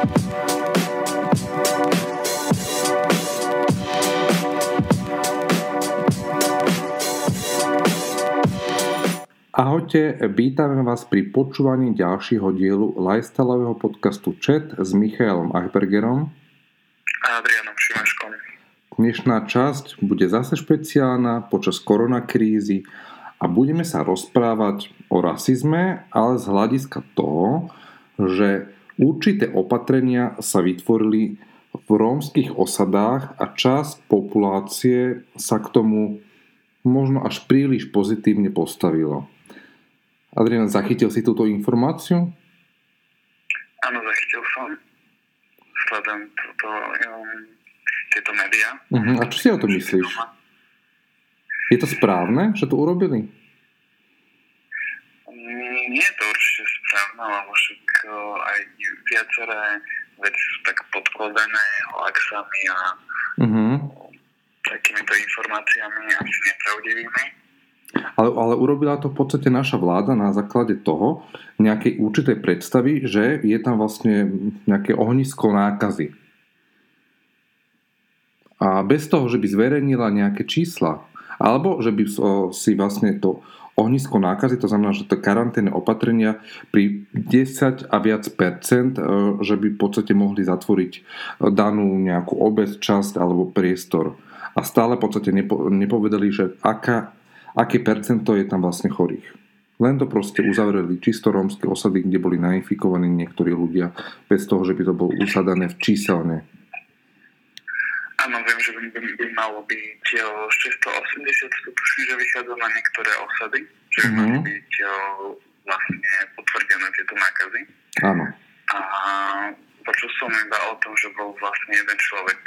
Ahojte, vítame vás pri počúvaní ďalšieho dielu lifestyleového podcastu Chat s Michailom Achbergerom a Adrianom Šimaškom. Dnešná časť bude zase špeciálna počas koronakrízy a budeme sa rozprávať o rasizme, ale z hľadiska toho, že určité opatrenia sa vytvorili v rómskych osadách a časť populácie sa k tomu možno až príliš pozitívne postavilo. Adrian, zachytil si túto informáciu? Áno, zachytil som. Sledujem toto, um, tieto médiá. Uh-huh. A čo si o tom myslíš? Je to správne, že to urobili? Nie je to určite správne, lebo však aj viaceré veci sú tak podklodené hoaxami a uh-huh. takýmito informáciami asi nepravdivými. Ale, ale urobila to v podstate naša vláda na základe toho nejakej určitej predstavy, že je tam vlastne nejaké ohnisko nákazy. A bez toho, že by zverejnila nejaké čísla, alebo že by si vlastne to ohnisko nákazy, to znamená, že to karanténne opatrenia pri 10 a viac percent, e, že by v podstate mohli zatvoriť danú nejakú obec, časť alebo priestor. A stále v podstate nepo, nepovedali, že aká aké percento je tam vlastne chorých. Len to proste uzavreli čisto rómske osady, kde boli nainfikovaní niektorí ľudia, bez toho, že by to bolo usadané v číselne. Áno, viem, že by, by, by malo byť 680 tuším, že vychádza na niektoré osady, že by mm-hmm. mali byť vlastne potvrdené tieto nákazy. Áno. A počul som iba o tom, že bol vlastne jeden človek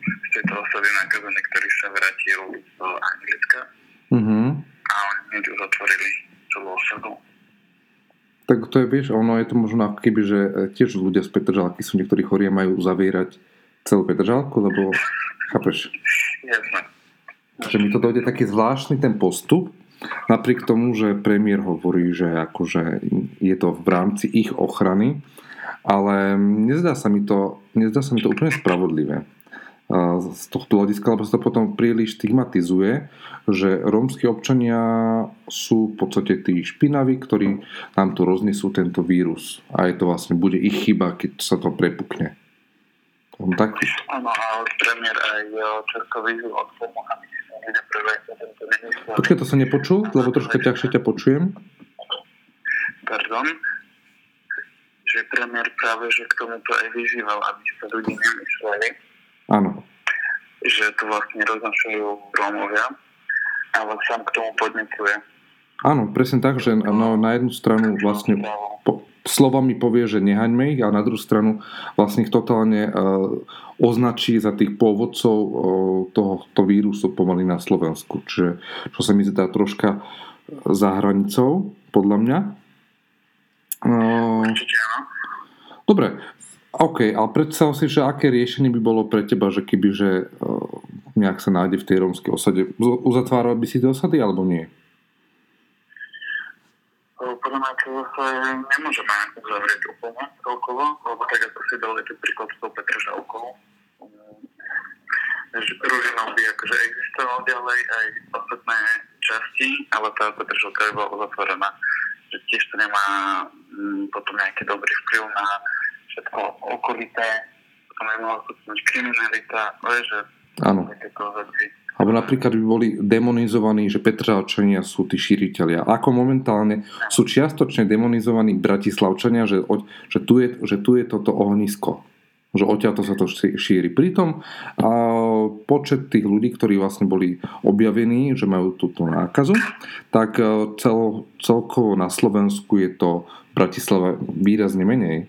z tejto osady nakazený, ktorý sa vrátil z Anglicka Uh-huh. A oni hneď uzatvorili celú osadu. Tak to je, vieš, ono je to možno ako keby, že tiež ľudia z Petržalky sú niektorí chorí a majú zavierať celú Petržalku, lebo, chápeš? Jasne. Že mi to dojde taký zvláštny ten postup, napriek tomu, že premiér hovorí, že akože je to v rámci ich ochrany, ale nezdá sa mi to, nezdá sa mi to úplne spravodlivé z tohto hľadiska, lebo sa to potom príliš stigmatizuje, že rómsky občania sú v podstate tí špinaví, ktorí nám tu roznesú tento vírus. A je to vlastne, bude ich chyba, keď sa to prepukne. Tak? Áno, ale premiér aj Česko vyzval k tomu, aby Počkaj, to sa nepočul, lebo troška ťažšie ťa počujem. Pardon že premiér práve že k tomuto aj vyzýval, aby sa ľudí nemysleli, Áno. Že to vlastne roznašujú Rómovia, ale sám k tomu podnecuje. Áno, presne tak, že no, na jednu stranu vlastne po, slovami povie, že nehaňme ich a na druhú stranu vlastne ich totálne uh, označí za tých pôvodcov uh, tohoto vírusu pomaly na Slovensku. Čiže čo sa mi zdá troška za hranicou, podľa mňa. Uh, Dobre, OK, ale predstav si, že aké riešenie by bolo pre teba, že keby, že nejak sa nájde v tej rómskej osade. Uzatváral by si tie osady, alebo nie? Mňa to nemôžeme uzavrieť úplne celkovo, lebo tak ako si dali ten príklad s tou Petržalkou, Ružinou by akože existoval ďalej aj ostatné časti, ale tá Petržalka by bola uzatvorená. Že tiež to nemá mm, potom nejaký dobrý vplyv na všetko okolité, potom je mohla kriminalita, že Áno. Alebo napríklad by boli demonizovaní, že Petržalčania sú tí šíriteľia. Ako momentálne sú čiastočne demonizovaní Bratislavčania, že, že, tu, je, že tu je toto ohnisko. Že odtiaľto sa to šíri. Pritom a počet tých ľudí, ktorí vlastne boli objavení, že majú túto nákazu, tak e, cel, celkovo na Slovensku je to Bratislava výrazne menej.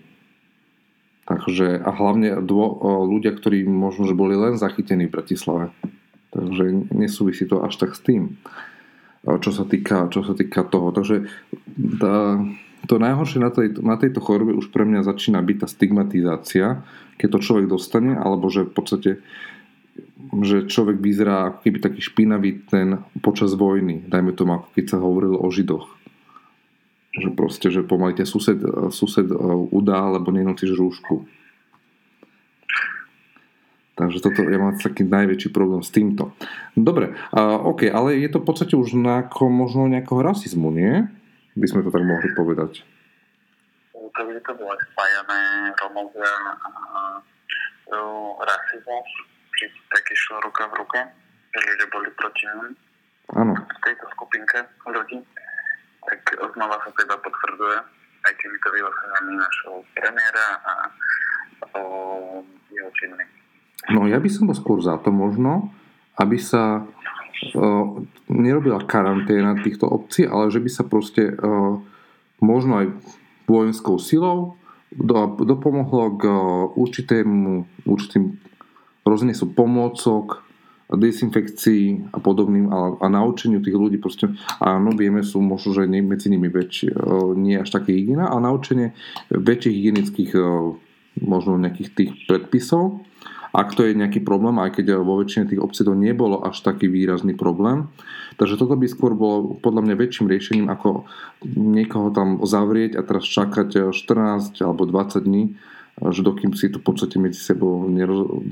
Takže, a hlavne dvo, ľudia, ktorí možno, že boli len zachytení v Bratislave. Takže nesúvisí to až tak s tým, čo sa týka, čo sa týka toho. Takže tá, to najhoršie na, tej, na tejto chorobe už pre mňa začína byť tá stigmatizácia, keď to človek dostane, alebo že v podstate že človek vyzerá ako keby taký špinavý ten počas vojny. Dajme tomu, ako keď sa hovorilo o Židoch že proste, že pomaly ťa sused, sused e, udá, lebo nenosíš rúšku. Takže toto, ja mám taký najväčší problém s týmto. Dobre, uh, OK, ale je to v podstate už na možno nejakého rasizmu, nie? By sme to tak mohli povedať. To by to bolo spájané Romovia a rasizmus, keď tak išlo ruka v ruke, že ľudia boli proti ním. Áno. V tejto skupinke ľudí. Tak znova sa teda potvrdzuje aj týmito vyhláseniami našho premiéra a o jeho činmi. No ja by som bol skôr za to možno, aby sa uh, nerobila karanténa týchto obcí, ale že by sa proste uh, možno aj vojenskou silou do, dopomohlo k uh, určitému, určitým roznesu pomôcok, dezinfekcii a podobným a, a naučeniu tých ľudí. Proste, áno, vieme, sú možno, že nie, medzi nimi väčšie, nie až také hygiena, a naučenie väčších hygienických možno nejakých tých predpisov ak to je nejaký problém, aj keď vo väčšine tých obcí to nebolo až taký výrazný problém. Takže toto by skôr bolo podľa mňa väčším riešením, ako niekoho tam zavrieť a teraz čakať 14 alebo 20 dní, že dokým si to v podstate medzi sebou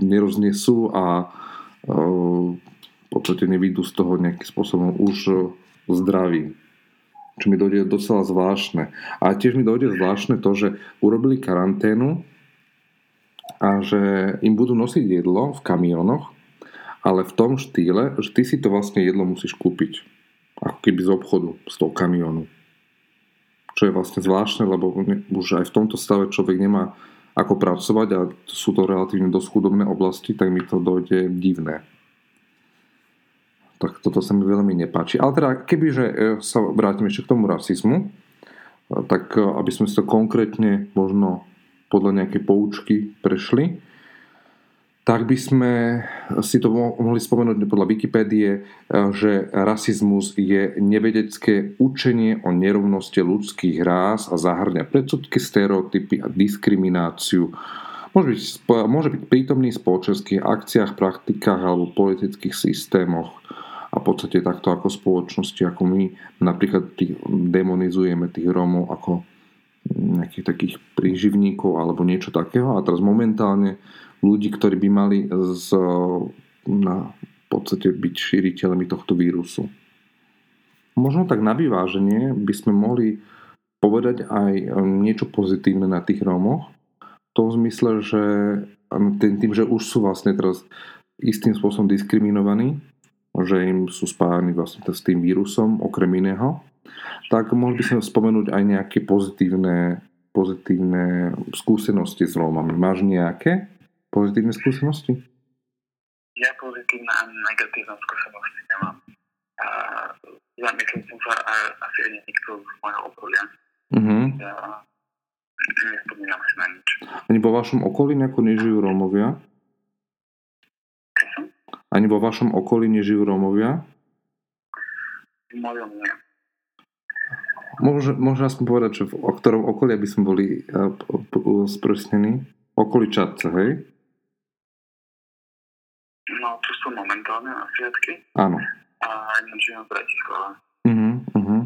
neroznesú a e, v podstate nevidú z toho nejakým spôsobom už zdraví. Čo mi dojde docela zvláštne. A tiež mi dojde zvláštne to, že urobili karanténu a že im budú nosiť jedlo v kamionoch, ale v tom štýle, že ty si to vlastne jedlo musíš kúpiť. Ako keby z obchodu, z toho kamionu. Čo je vlastne zvláštne, lebo už aj v tomto stave človek nemá ako pracovať a sú to relatívne dosť chudobné oblasti, tak mi to dojde divné. Tak toto sa mi veľmi nepáči. Ale teda, kebyže e, sa vrátim ešte k tomu rasizmu, e, tak e, aby sme si to konkrétne možno podľa nejakej poučky prešli, tak by sme si to mohli spomenúť podľa Wikipédie, eh, že rasizmus je nevedecké učenie o nerovnosti ľudských rás a zahrňa predsudky, stereotypy a diskrimináciu. Môže byť, môže byť prítomný v spoločenských akciách, praktikách alebo politických systémoch a v podstate takto ako spoločnosti, ako my napríklad tých, demonizujeme tých Rómov ako nejakých takých príživníkov alebo niečo takého a teraz momentálne ľudí, ktorí by mali z, na podstate byť šíriteľmi tohto vírusu. Možno tak na vyváženie by sme mohli povedať aj niečo pozitívne na tých Rómoch. V tom zmysle, že tým, tým, že už sú vlastne teraz istým spôsobom diskriminovaní, že im sú spájani vlastne s tým vírusom okrem iného tak mohli by sme spomenúť aj nejaké pozitívne, pozitívne skúsenosti s Rómami. Máš nejaké pozitívne skúsenosti? Ja pozitívne a negatívne skúsenosti nemám. A zamyslel som sa a asi ani nikto z môjho okolia. Uh-huh. Ja nespomínam si na nič. Ani vo vašom okolí nejako nežijú Rómovia? Ani vo vašom okolí nežijú Rómovia? V mojom nie. Môže, môže aspoň povedať, že v, o ktorom okolí by sme boli uh, sprostení? Okolí Čadce, hej? No, tu sú momentálne na sviatky. Áno. A žijem v Bratislave. Uh-huh, uh-huh.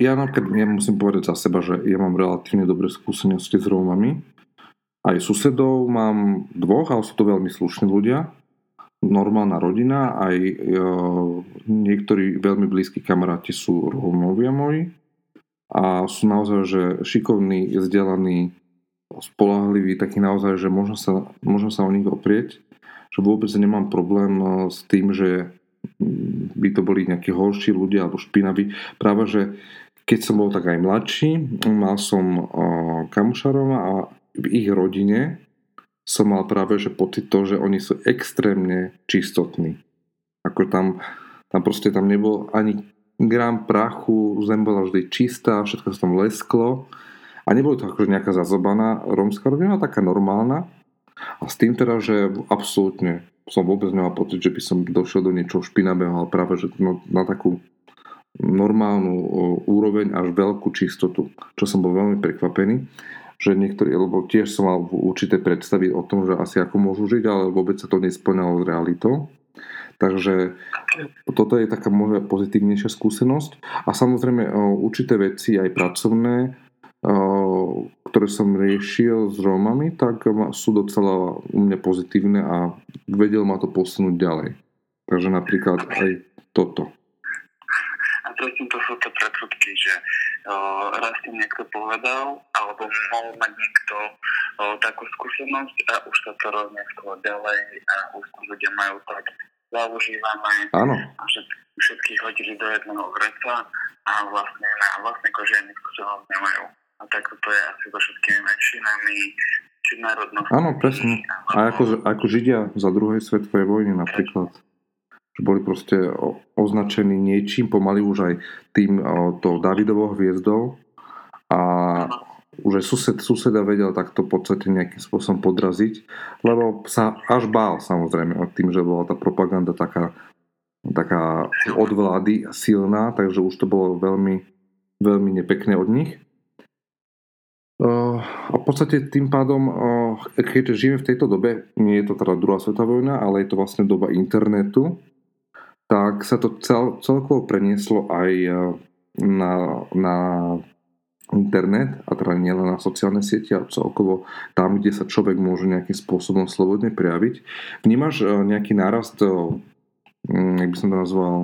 Ja napríklad ja musím povedať za seba, že ja mám relatívne dobré skúsenosti s Rómami. Aj susedov mám dvoch, ale sú to veľmi slušní ľudia normálna rodina, aj e, niektorí veľmi blízki kamaráti sú Rómovia moji a sú naozaj, že šikovní, vzdelaní, spolahliví, takí naozaj, že možno sa, možno sa o nich oprieť, že vôbec nemám problém e, s tým, že by to boli nejakí horší ľudia alebo špinaví. Práve, že keď som bol tak aj mladší, mal som e, kamušarov a v ich rodine som mal práve že pocit to, že oni sú extrémne čistotní. Ako tam, tam proste tam nebol ani gram prachu, zem bola vždy čistá, všetko sa tam lesklo a nebolo to akože nejaká zazobaná rómska rodina, taká normálna. A s tým teda, že absolútne som vôbec nemal pocit, že by som došiel do niečoho špinavého, ale práve že no, na takú normálnu úroveň až veľkú čistotu, čo som bol veľmi prekvapený že niektorí, lebo tiež som mal určité predstavy o tom, že asi ako môžu žiť, ale vôbec sa to nesplňalo s realitou. Takže toto je taká možná pozitívnejšia skúsenosť. A samozrejme určité veci aj pracovné, ktoré som riešil s Rómami, tak sú docela u mňa pozitívne a vedel ma to posunúť ďalej. Takže napríklad aj toto. Presne to sú to predsudky, že o, raz ti niekto povedal, alebo mohol mať niekto o, takú skúsenosť a už sa to roznieslo ďalej a už to ľudia majú tak zaužívané. Áno. A všetkých hodili do jedného vreca a vlastne na vlastnej koži ani skúsenosť nemajú. A tak to je asi so všetkými menšinami, či národnosti. Áno, presne. A ako, ako Židia za druhej svetovej vojny napríklad. Že boli proste označení niečím, pomaly už aj tým to Davidovou hviezdou a už aj sused, suseda vedel takto v podstate nejakým spôsobom podraziť, lebo sa až bál samozrejme od tým, že bola tá propaganda taká, taká od vlády silná, takže už to bolo veľmi, veľmi nepekné od nich. A v podstate tým pádom, keď žijeme v tejto dobe, nie je to teda druhá svetová vojna, ale je to vlastne doba internetu, tak sa to cel, celkovo prenieslo aj na, na internet, a teda nielen na sociálne siete, ale celkovo tam, kde sa človek môže nejakým spôsobom slobodne prejaviť. Vnímaš nejaký nárast, mm, jak by som to nazval,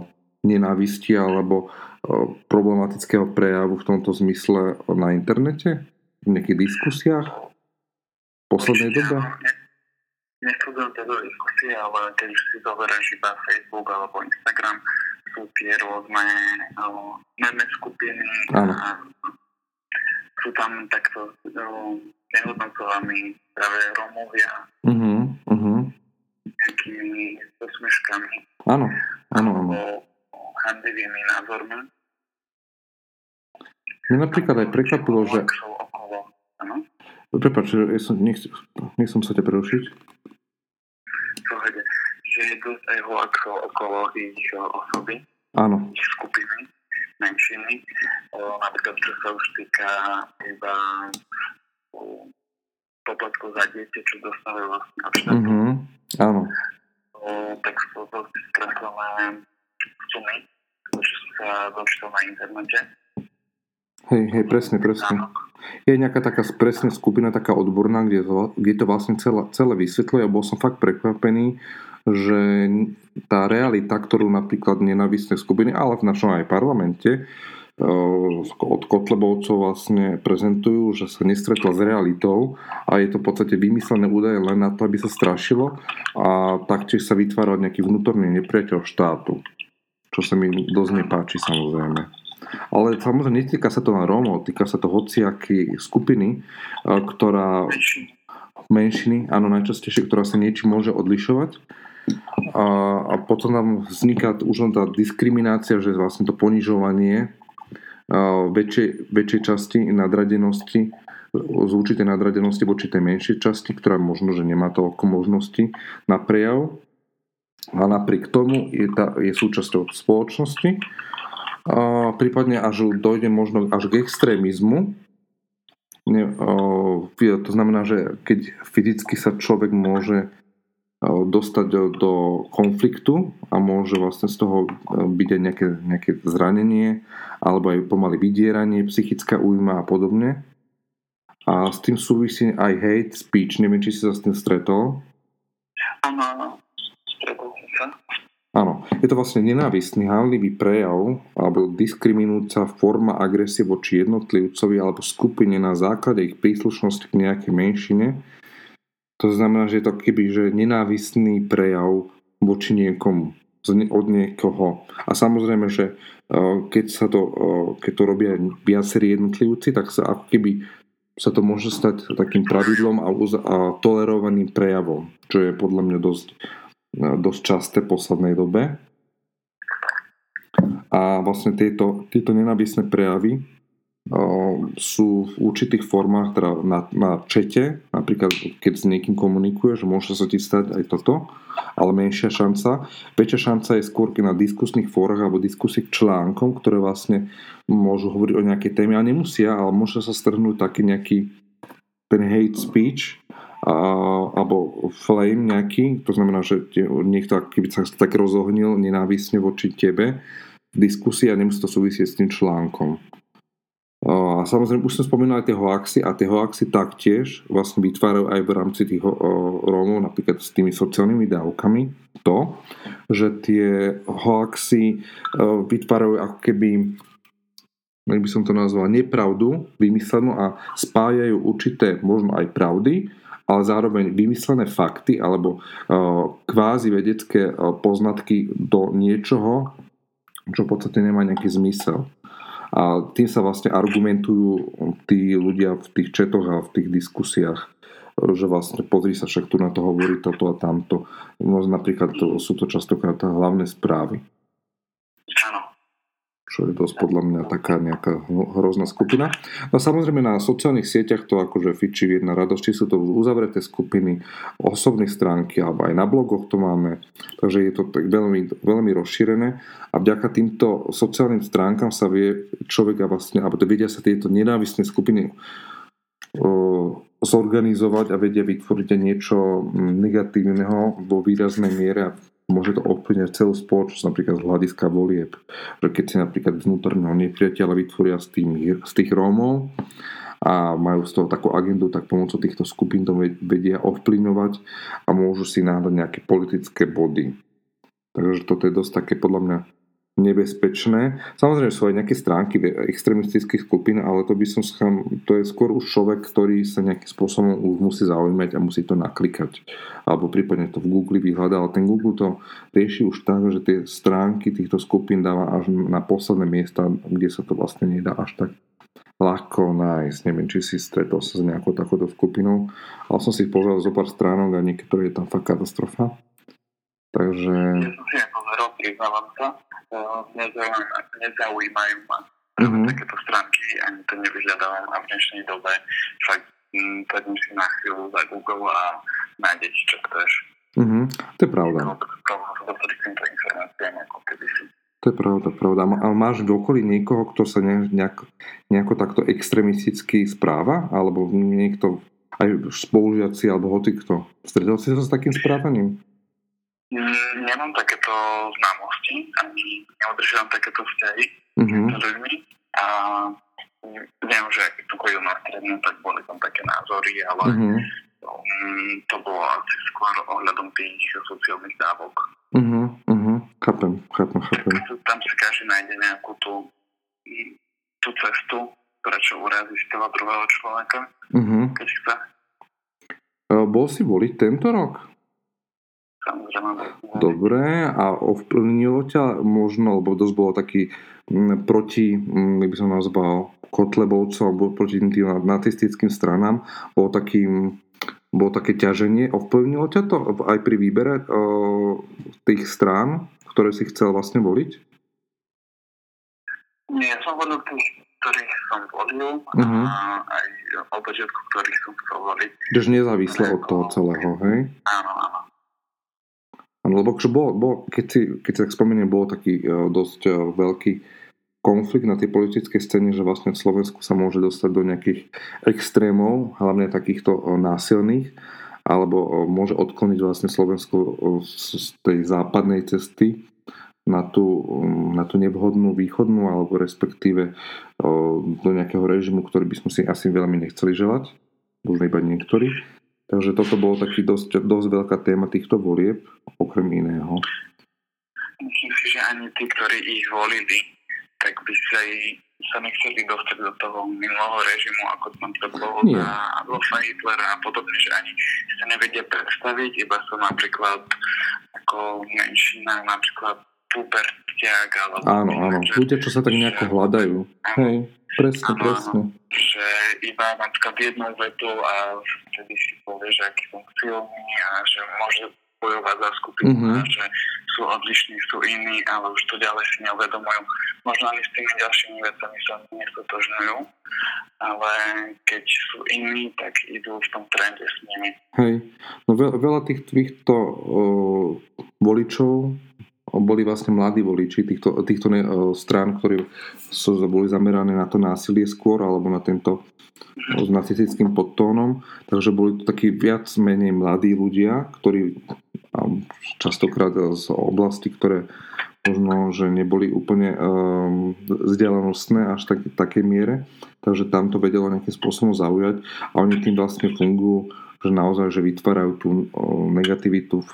nenávisti alebo problematického prejavu v tomto zmysle na internete? v nejakých diskusiách v poslednej dobe? Nesledujem tieto diskusie, ale keď už si zoberieš iba Facebook alebo Instagram, sú tie rôzne no, meme skupiny Áno. a sú tam takto no, nehodnocovaní práve Romovia uh-huh, uh-huh. nejakými posmeškami áno, áno, áno. handlivými názormi. Mňa napríklad aj prekvapilo, že Áno? Prepač, ja som, nech, nech som sa ťa prerušiť. Pohode. Že je dosť aj hoaxov okolo ich osoby. Áno. Ich skupiny, menšiny. O, napríklad, čo sa už týka iba poplatku za dieťa, čo dostávajú vlastne od štátu. Mm-hmm. Áno. O, tak sú to skreslené sumy, čo sa dočítal na internete. Hej, hej, presne, presne. Je nejaká taká presne skupina, taká odborná, kde to, kde to vlastne celé, celé vysvetľuje a bol som fakt prekvapený, že tá realita, ktorú napríklad nenavistné skupiny, ale v našom aj parlamente, eh, od Kotlebovcov vlastne prezentujú, že sa nestretla s realitou a je to v podstate vymyslené údaje len na to, aby sa strašilo a taktiež sa vytváral nejaký vnútorný nepriateľ štátu, čo sa mi dosť nepáči samozrejme. Ale samozrejme netýka sa to na Rómov, týka sa to hociaky skupiny, ktorá menšiny, áno, najčastejšie, ktorá sa niečím môže odlišovať. A, a potom nám vzniká už len tá diskriminácia, že vlastne to ponižovanie väčšej, väčšej časti nadradenosti z určitej nadradenosti voči tej menšej časti, ktorá možno, že nemá toľko možností na prejav. A napriek tomu je, tá, je súčasťou spoločnosti prípadne až dojde možno až k extrémizmu. To znamená, že keď fyzicky sa človek môže dostať do konfliktu a môže vlastne z toho byť aj nejaké, nejaké zranenie alebo aj pomaly vydieranie, psychická újma a podobne. A s tým súvisí aj hate speech. Neviem, či si sa s tým stretol. Áno, áno. Stretol som sa. Áno, je to vlastne nenávistný, hánlivý prejav alebo diskriminujúca forma agresie voči jednotlivcovi alebo skupine na základe ich príslušnosti k nejakej menšine. To znamená, že je to keby že nenávistný prejav voči niekomu, od niekoho. A samozrejme, že e, keď, sa to, e, keď to robia viacerí jednotlivci, tak sa ako keby sa to môže stať takým pravidlom a, a tolerovaným prejavom, čo je podľa mňa dosť dosť časté v poslednej dobe. A vlastne tieto, tieto nenávisné prejavy sú v určitých formách, teda na, na čete, napríklad keď s niekým komunikuje, že môže sa ti stať aj toto, ale menšia šanca. Väčšia šanca je skôr na diskusných fórach alebo diskusích článkom, ktoré vlastne môžu hovoriť o nejakej téme a nemusia, ale môže sa strhnúť taký nejaký ten hate speech, a, alebo flame nejaký, to znamená, že niekto keby sa tak rozohnil nenávisne voči tebe v diskusii a nemusí to súvisieť s tým článkom. A samozrejme, už som spomínal aj tie hoaxy a tie hoaxy taktiež vlastne vytvárajú aj v rámci tých Rómov, napríklad s tými sociálnymi dávkami, to, že tie hoaxy vytvárajú ako keby jak by som to nazval, nepravdu vymyslenú a spájajú určité možno aj pravdy, ale zároveň vymyslené fakty alebo kvázi vedecké poznatky do niečoho, čo v podstate nemá nejaký zmysel. A tým sa vlastne argumentujú tí ľudia v tých četoch a v tých diskusiách že vlastne pozri sa, však tu na to hovorí toto a tamto. No, napríklad sú to častokrát hlavné správy. Áno čo je dosť podľa mňa taká nejaká hrozná skupina. No samozrejme na sociálnych sieťach to akože fičí jedna radosť, či sú to uzavreté skupiny, osobné stránky, alebo aj na blogoch to máme, takže je to tak veľmi, veľmi rozšírené. A vďaka týmto sociálnym stránkam sa vie človek a vlastne, alebo vedia sa tieto nenávistné skupiny zorganizovať a vedia vytvoriť niečo negatívneho vo výraznej miere. a môže to ovplyvniť celú spoločnosť, napríklad z hľadiska volieb. Že keď si napríklad vnútorného nepriateľa vytvoria z tých, z tých Rómov a majú z toho takú agendu, tak pomocou týchto skupín to vedia ovplyvňovať a môžu si náhdať nejaké politické body. Takže toto je dosť také podľa mňa nebezpečné. Samozrejme sú aj nejaké stránky extremistických skupín, ale to by som schám, to je skôr už človek, ktorý sa nejakým spôsobom už musí zaujímať a musí to naklikať. Alebo prípadne to v Google vyhľadá, ale ten Google to rieši už tak, že tie stránky týchto skupín dáva až na posledné miesta, kde sa to vlastne nedá až tak ľahko nájsť. Neviem, či si stretol sa s nejakou takouto skupinou, ale som si pozrel zo pár stránok a niektoré je tam fakt katastrofa. Takže... Ja som si ako priznávam sa, nezaujímajú ma mm-hmm. takéto stránky, ani to nevyhľadávam a v dnešnej dobe mm, sadím si na chvíľu za Google a nájdete, čo chceš. Mm-hmm. To je pravda. To je pravda, pravda. Ale máš v okolí niekoho, kto sa nejak, nejako takto extremisticky správa? Alebo niekto, aj spolužiaci, alebo hoci kto? Stretol si sa s takým správaním? Mm, nemám takéto známosti, ani neudržujem takéto vzťahy mm-hmm. s ľuďmi a viem, že keď tu chodil na strednú, tak boli tam také názory, ale mm-hmm. to bolo asi skôr ohľadom tých sociálnych dávok. Mm-hmm. Mm-hmm. Chápem, chápem, chápem. Tam si každý nájde nejakú tú, tú cestu, prečo uraziť toho druhého človeka, mm-hmm. keď chce. Bol si voliť tento rok? Dobre, a ovplyvnilo ťa možno, lebo dosť bolo taký m, proti, m, by som nazval, Kotlebovcov alebo proti tým nacistickým stranám, bolo takým bolo také ťaženie. Ovplyvnilo ťa to aj pri výbere o, tých strán, ktoré si chcel vlastne voliť? Nie, som volil tých, ktorých som volil uh-huh. a aj od začiatku, ktorých som chcel voliť. Takže nezávisle od toho celého, hej? Áno, áno. Lebo bol, bol, keď, si, keď si tak spomeniem, bol taký uh, dosť uh, veľký konflikt na tej politickej scéne, že vlastne v Slovensku sa môže dostať do nejakých extrémov, hlavne takýchto uh, násilných, alebo môže odkloniť vlastne Slovensko z tej západnej cesty na tú, na tú nevhodnú východnú, alebo respektíve do nejakého režimu, ktorý by sme si asi veľmi nechceli želať, možno iba niektorí. Takže toto bolo taký dosť, dosť veľká téma týchto volieb, okrem iného. Myslím si, že ani tí, ktorí ich volili, tak by sa, sa nechceli dostať do toho minulého režimu, ako tam to bolo Adolfa Hitlera a podobne, že ani sa nevedia predstaviť, iba sú napríklad ako menšina, napríklad pubertiak, alebo... Áno, áno, ľudia, čo sa tak nejako hľadajú. Hej, presne, áno, presne. Že iba napríklad jednou vetu a vtedy si povie, že aký som silný a že môže bojovať za skupinu mm-hmm. a že sú odlišní, sú iní, ale už to ďalej si neuvedomujú. Možno ani s tými ďalšími vecami sa nestotožňujú, ale keď sú iní, tak idú v tom trende s nimi. Hej, no veľa, veľa tých týchto uh, voličov boli vlastne mladí voliči týchto, týchto ne, strán, ktorí sú, boli zamerané na to násilie skôr alebo na tento s nacistickým podtónom, takže boli to takí viac menej mladí ľudia, ktorí častokrát z oblasti, ktoré možno, že neboli úplne um, vzdialenostné až tak, takej miere, takže tam to vedelo nejakým spôsobom zaujať. A oni tým vlastne fungujú, že naozaj, že vytvárajú tú negativitu v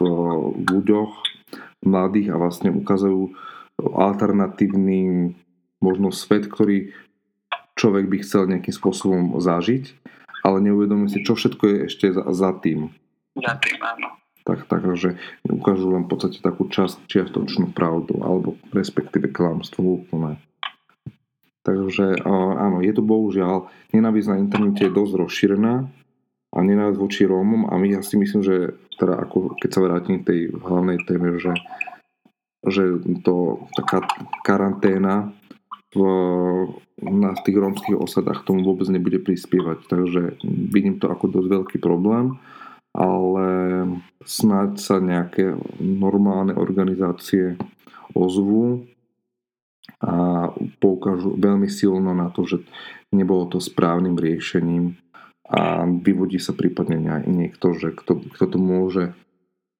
ľuďoch, mladých a vlastne ukazujú alternatívny možno svet, ktorý človek by chcel nejakým spôsobom zažiť, ale neuvedomí si, čo všetko je ešte za, za tým. Za tým, áno tak, takže ukážu len v podstate takú časť, čiastočnú pravdu, alebo respektíve klamstvo úplné. Takže áno, je to bohužiaľ, nenávisť na internete je dosť rozšírená a nenávisť voči Rómom a my ja si myslím, že teda ako, keď sa vrátim k tej hlavnej téme, že, že to taká karanténa v, na tých rómskych osadách tomu vôbec nebude prispievať. Takže vidím to ako dosť veľký problém ale snáď sa nejaké normálne organizácie ozvú a poukážu veľmi silno na to, že nebolo to správnym riešením a vyvodí sa prípadne niekto, že kto, kto to môže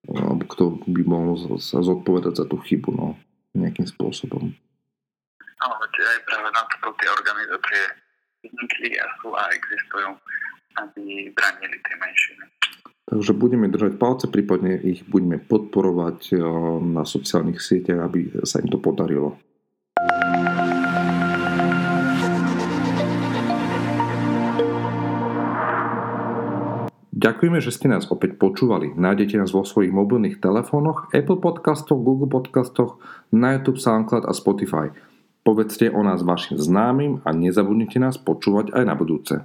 alebo kto by mohol sa zodpovedať za tú chybu no, nejakým spôsobom. Áno, aj práve na to tie organizácie vznikli a sú a existujú, aby bránili tie menšiny. Takže budeme držať palce, prípadne ich budeme podporovať eh, na sociálnych sieťach, aby sa im to podarilo. Ďakujeme, že ste nás opäť počúvali. Nájdete nás vo svojich mobilných telefónoch, Apple podcastoch, Google podcastoch, na YouTube, SoundCloud a Spotify. Povedzte o nás vašim známym a nezabudnite nás počúvať aj na budúce.